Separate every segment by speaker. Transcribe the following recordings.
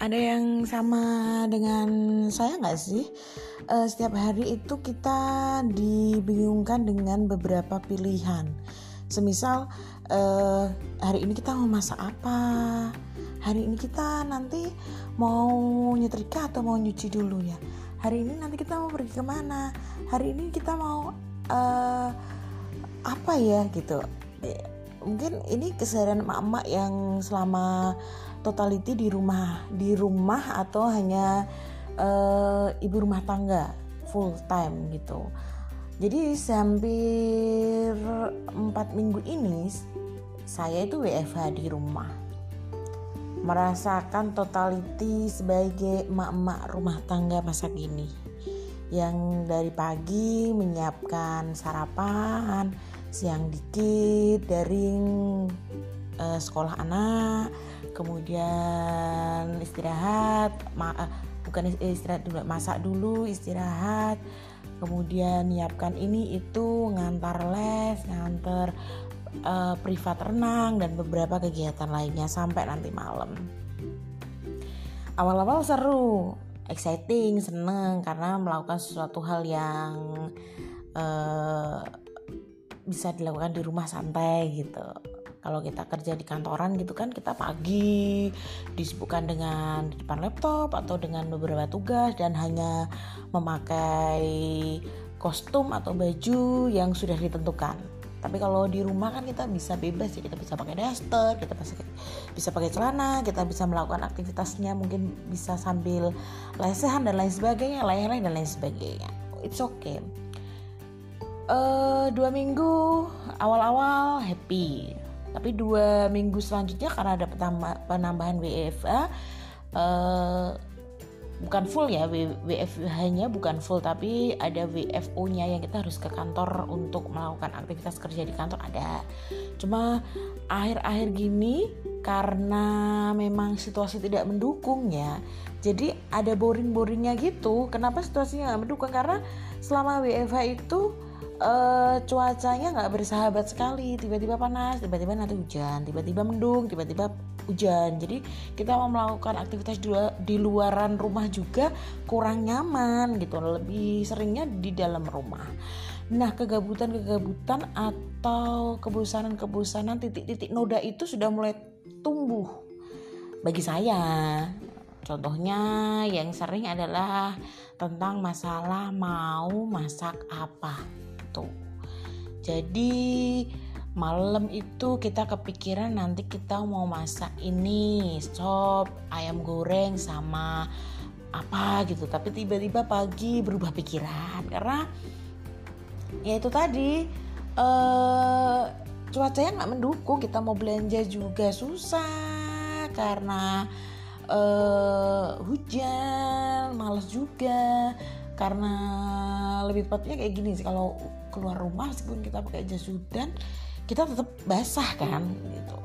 Speaker 1: ada yang sama dengan saya nggak sih? Uh, setiap hari itu kita dibingungkan dengan beberapa pilihan. Semisal uh, hari ini kita mau masak apa? Hari ini kita nanti mau nyetrika atau mau nyuci dulu ya? Hari ini nanti kita mau pergi ke mana? Hari ini kita mau uh, apa ya gitu? Mungkin ini keseharian emak-emak yang selama totality di rumah di rumah atau hanya uh, ibu rumah tangga full time gitu. Jadi hampir empat minggu ini saya itu WFH di rumah. Merasakan totality sebagai emak-emak rumah tangga masa kini. Yang dari pagi menyiapkan sarapan siang dikit daring uh, sekolah anak kemudian istirahat ma uh, bukan istirahat dulu masak dulu istirahat. Kemudian nyiapkan ini itu ngantar les ngantar uh, privat renang dan beberapa kegiatan lainnya sampai nanti malam. Awal-awal seru exciting seneng karena melakukan sesuatu hal yang uh, bisa dilakukan di rumah santai gitu kalau kita kerja di kantoran gitu kan kita pagi disibukkan dengan depan laptop atau dengan beberapa tugas dan hanya memakai kostum atau baju yang sudah ditentukan. Tapi kalau di rumah kan kita bisa bebas ya kita bisa pakai daster kita bisa bisa pakai celana kita bisa melakukan aktivitasnya mungkin bisa sambil lesehan dan lain sebagainya lain-lain dan lain sebagainya. It's okay. Uh, dua minggu awal-awal happy tapi dua minggu selanjutnya karena ada penambahan WFA uh, bukan full ya WFH-nya bukan full tapi ada WFO-nya yang kita harus ke kantor untuk melakukan aktivitas kerja di kantor ada. Cuma akhir-akhir gini karena memang situasi tidak mendukung ya jadi ada boring-boringnya gitu. Kenapa situasinya nggak mendukung? Karena selama WFH itu uh, cuacanya nggak bersahabat sekali. Tiba-tiba panas tiba-tiba nanti hujan. Tiba-tiba mendung tiba-tiba hujan. Jadi kita mau melakukan aktivitas di, di luaran rumah juga kurang nyaman gitu. Lebih seringnya di dalam rumah. Nah kegabutan-kegabutan atau kebosanan-kebosanan titik-titik noda itu sudah mulai tumbuh. Bagi saya Contohnya yang sering adalah tentang masalah mau masak apa gitu. Jadi malam itu kita kepikiran nanti kita mau masak ini sop ayam goreng sama apa gitu. Tapi tiba-tiba pagi berubah pikiran karena ya itu tadi eh, cuacanya nggak mendukung kita mau belanja juga susah karena eh, hujan males juga karena lebih tepatnya kayak gini sih kalau keluar rumah meskipun kita pakai jas hujan kita tetap basah kan gitu.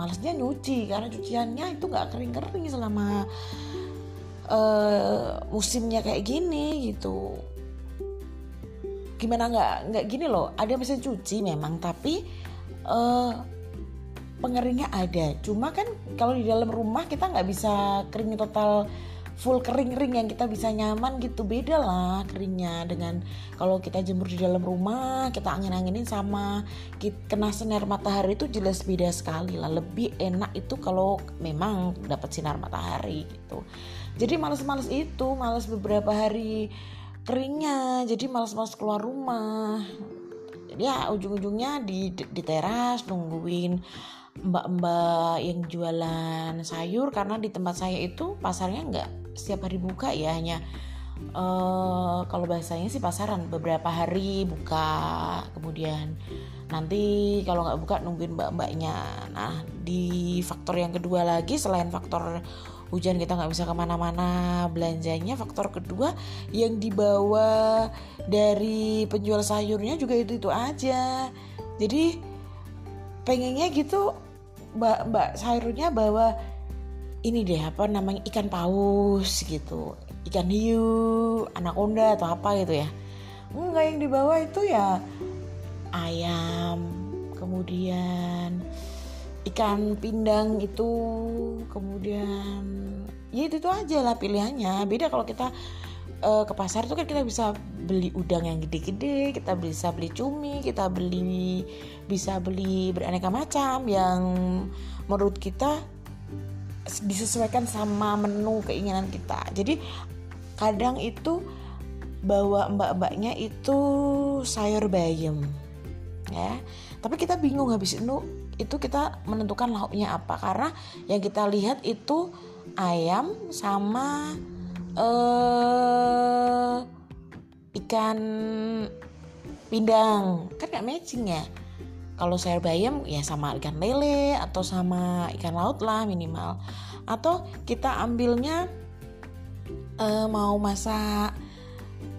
Speaker 1: Malasnya nyuci karena cuciannya itu nggak kering-kering selama uh, musimnya kayak gini gitu. Gimana nggak nggak gini loh ada mesin cuci memang tapi uh, pengeringnya ada. Cuma kan kalau di dalam rumah kita nggak bisa kering total full kering-kering yang kita bisa nyaman gitu. Beda lah keringnya dengan kalau kita jemur di dalam rumah kita angin-anginin sama kena sinar matahari itu jelas beda sekali lah. Lebih enak itu kalau memang dapat sinar matahari gitu. Jadi males-males itu males beberapa hari keringnya jadi males-males keluar rumah. Ya ujung-ujungnya di di teras nungguin mbak-mbak yang jualan sayur karena di tempat saya itu pasarnya nggak setiap hari buka ya hanya uh, kalau bahasanya sih pasaran beberapa hari buka kemudian nanti kalau nggak buka nungguin mbak-mbaknya. Nah di faktor yang kedua lagi selain faktor hujan kita nggak bisa ke mana-mana belanjanya faktor kedua yang dibawa dari penjual sayurnya juga itu itu aja. Jadi pengennya gitu mbak mbak sayurnya bawa ini deh apa namanya ikan paus gitu. Ikan hiu anaconda atau apa gitu ya. Enggak yang dibawa itu ya ayam kemudian ikan pindang itu kemudian ya itu, itu aja lah pilihannya. Beda kalau kita uh, ke pasar itu kan kita bisa beli udang yang gede-gede kita bisa beli cumi kita beli bisa beli beraneka macam yang menurut kita disesuaikan sama menu keinginan kita. Jadi kadang itu bawa mbak-mbaknya itu sayur bayam ya. Tapi kita bingung habis itu itu kita menentukan lauknya apa. Karena yang kita lihat itu ayam sama uh, ikan pindang. Kan gak matching ya kalau sayur bayam ya sama ikan lele atau sama ikan laut lah minimal. Atau kita ambilnya uh, mau masak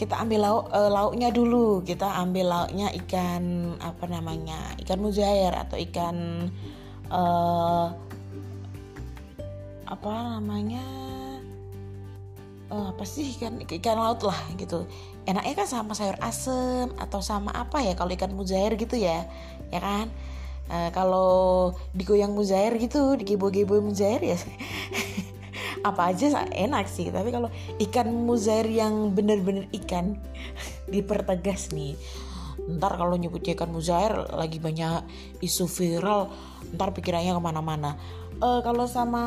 Speaker 1: kita ambil lauk uh, lauknya dulu. Kita ambil lauknya ikan apa namanya ikan mujair atau ikan uh, apa namanya uh, apa sih ikan ikan laut lah gitu. Enaknya kan sama sayur asem atau sama apa ya kalau ikan mujair gitu ya ya kan? Uh, kalau digoyang mujair gitu digebo-gebo mujair ya. Apa aja enak sih. Tapi kalau ikan muzair yang bener-bener ikan dipertegas nih. Ntar kalau nyebutnya ikan muzair lagi banyak isu viral ntar pikirannya ke mana-mana uh, kalau sama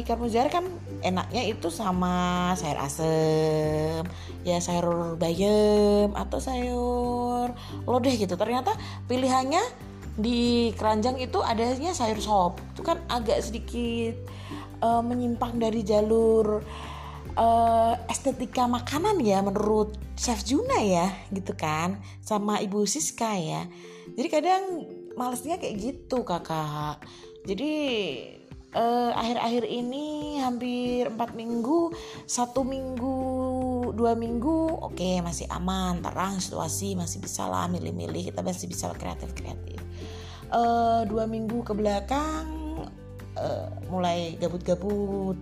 Speaker 1: ikan mujair kan enaknya itu sama sayur asem ya sayur bayam atau sayur lodeh gitu. Ternyata pilihannya di keranjang itu adanya sayur sop. Itu kan agak sedikit uh, menyimpang dari jalur uh, estetika makanan ya menurut Chef Juna ya gitu kan sama Ibu Siska ya. Jadi kadang malesnya kayak gitu kakak. Jadi uh, akhir-akhir ini hampir empat minggu satu minggu dua minggu oke okay, masih aman terang situasi masih bisa lah milih-milih kita masih bisa kreatif-kreatif. Uh, dua minggu ke belakang uh, mulai gabut-gabut.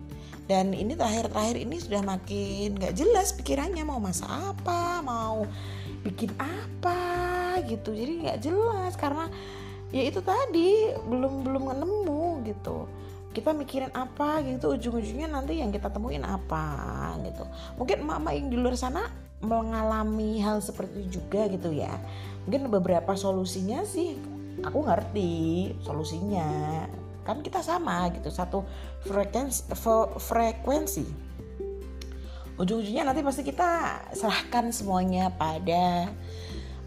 Speaker 1: Dan ini terakhir-terakhir ini sudah makin nggak jelas pikirannya mau masak apa mau bikin apa gitu. Jadi nggak jelas karena ya itu tadi belum belum nemu gitu kita mikirin apa gitu ujung-ujungnya nanti yang kita temuin apa gitu. Mungkin mama yang di luar sana mengalami hal seperti itu juga gitu ya. Mungkin beberapa solusinya sih aku ngerti solusinya. Kan kita sama gitu satu frekuensi frekuensi. Ujung-ujungnya nanti pasti kita serahkan semuanya pada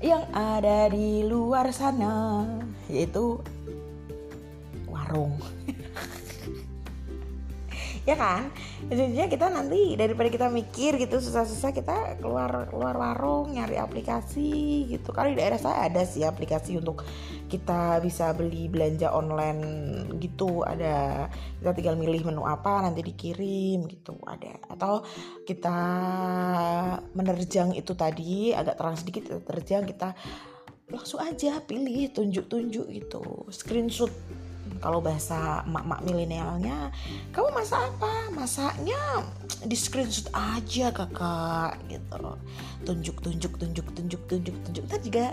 Speaker 1: yang ada di luar sana yaitu warung ya kan? Jadinya kita nanti daripada kita mikir gitu susah-susah kita keluar keluar warung nyari aplikasi gitu. Kan di daerah saya ada sih aplikasi untuk kita bisa beli belanja online gitu. Ada kita tinggal milih menu apa nanti dikirim gitu. Ada. Atau kita menerjang itu tadi agak terang sedikit kita terjang kita langsung aja pilih tunjuk-tunjuk gitu. Screenshot kalau bahasa mak-mak milenialnya kamu masak apa? Masaknya di screenshot aja kakak gitu tunjuk tunjuk tunjuk tunjuk tunjuk tunjuk. Kita juga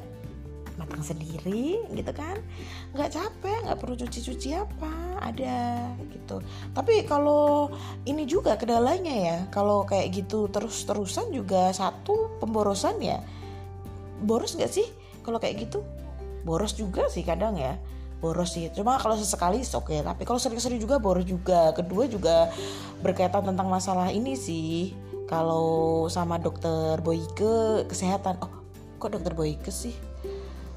Speaker 1: matang sendiri gitu kan. Nggak capek nggak perlu cuci-cuci apa ada gitu. Tapi kalau ini juga kedalanya ya kalau kayak gitu terus-terusan juga satu pemborosan ya. Boros nggak sih? Kalau kayak gitu boros juga sih kadang ya boros sih. Cuma kalau sesekali oke okay. tapi kalau sering-sering juga boros juga. Kedua juga berkaitan tentang masalah ini sih. Kalau sama dokter Boyke kesehatan. Oh kok dokter Boyke sih?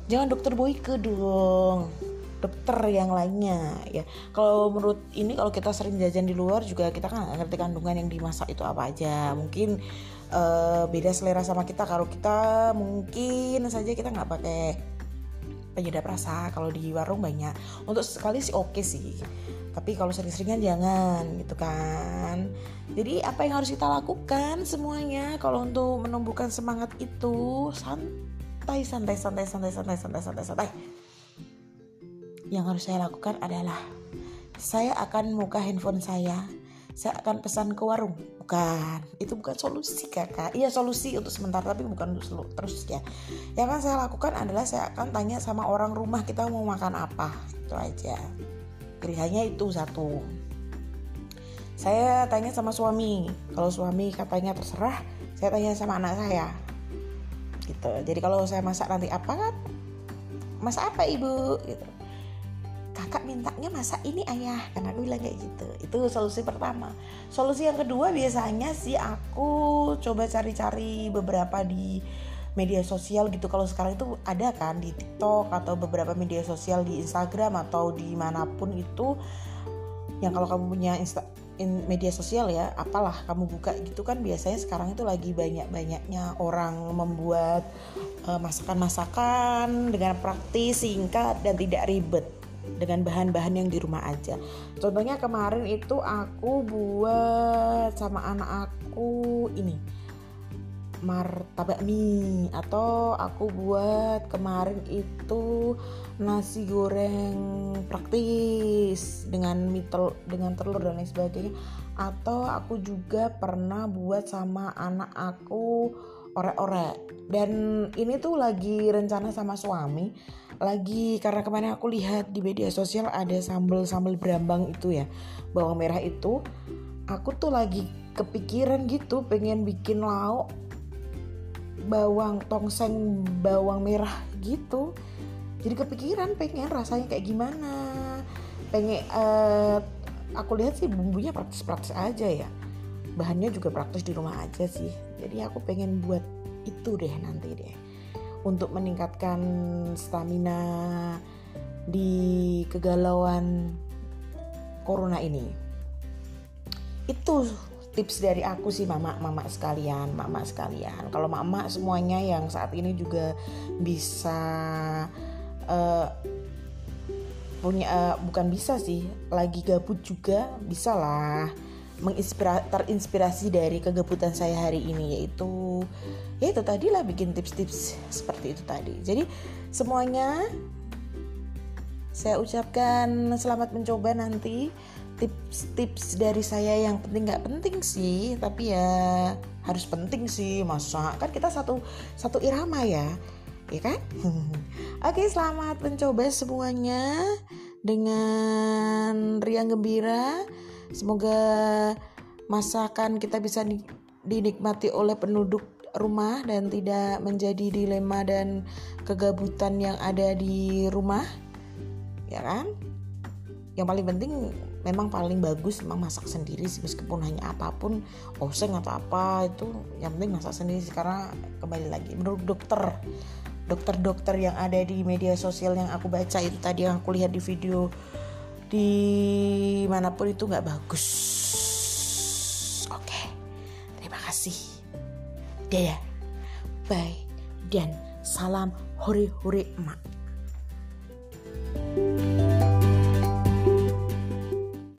Speaker 1: Jangan dokter Boyke dong. Dokter yang lainnya ya. Kalau menurut ini kalau kita sering jajan di luar juga kita kan ngerti kandungan yang dimasak itu apa aja. Mungkin uh, beda selera sama kita. Kalau kita mungkin saja kita nggak pakai penyedap rasa kalau di warung banyak. Untuk sekali sih oke okay sih. Tapi kalau sering-seringan jangan gitu kan. Jadi apa yang harus kita lakukan semuanya kalau untuk menumbuhkan semangat itu santai santai santai santai santai santai santai santai. Yang harus saya lakukan adalah saya akan buka handphone saya saya akan pesan ke warung. Bukan. Itu bukan solusi kakak. Iya solusi untuk sementara tapi bukan untuk terus ya yang akan saya lakukan adalah saya akan tanya sama orang rumah kita mau makan apa. Itu aja. Pilihannya itu satu. Saya tanya sama suami. Kalau suami katanya terserah saya tanya sama anak saya. Gitu. Jadi kalau saya masak nanti apa kan? Masak apa ibu? Gitu kakak mintanya masak ini ayah. Karena aku bilang kayak gitu. Itu solusi pertama. Solusi yang kedua biasanya sih aku coba cari-cari beberapa di media sosial gitu. Kalau sekarang itu ada kan di TikTok atau beberapa media sosial di Instagram atau di mana pun itu. Yang kalau kamu punya Insta in media sosial ya apalah kamu buka gitu kan. Biasanya sekarang itu lagi banyak-banyaknya orang membuat uh, masakan-masakan dengan praktis singkat dan tidak ribet dengan bahan-bahan yang di rumah aja. Contohnya kemarin itu aku buat sama anak aku ini martabak mie atau aku buat kemarin itu nasi goreng praktis dengan mie tel dengan telur dan lain sebagainya atau aku juga pernah buat sama anak aku orek-orek dan ini tuh lagi rencana sama suami lagi karena kemarin aku lihat di media sosial ada sambal sambal berambang itu ya bawang merah itu. Aku tuh lagi kepikiran gitu pengen bikin lauk bawang tongseng bawang merah gitu. Jadi kepikiran pengen rasanya kayak gimana. Pengen uh, aku lihat sih bumbunya praktis-praktis aja ya. Bahannya juga praktis di rumah aja sih. Jadi aku pengen buat itu deh nanti deh untuk meningkatkan stamina di kegalauan corona ini. Itu tips dari aku sih mama mama sekalian mama sekalian kalau mama semuanya yang saat ini juga bisa uh, punya uh, bukan bisa sih lagi gabut juga bisa lah terinspirasi dari kegabutan saya hari ini yaitu ya itu tadi lah bikin tips-tips seperti itu tadi. Jadi semuanya saya ucapkan selamat mencoba nanti. Tips-tips dari saya yang penting nggak penting sih tapi ya harus penting sih. Masa? Kan kita satu satu irama ya ya kan? Oke selamat mencoba semuanya dengan riang gembira Semoga masakan kita bisa dinikmati oleh penduduk rumah dan tidak menjadi dilema dan kegabutan yang ada di rumah. Ya kan? Yang paling penting memang paling bagus memang masak sendiri sih meskipun hanya apa pun oseng atau apa itu yang penting masak sendiri karena kembali lagi menurut dokter dokter-dokter yang ada di media sosial yang aku baca itu tadi yang aku lihat di video di mana pun itu nggak bagus. Oke terima kasih. Dadah. Bye. Dan salam hore hore emak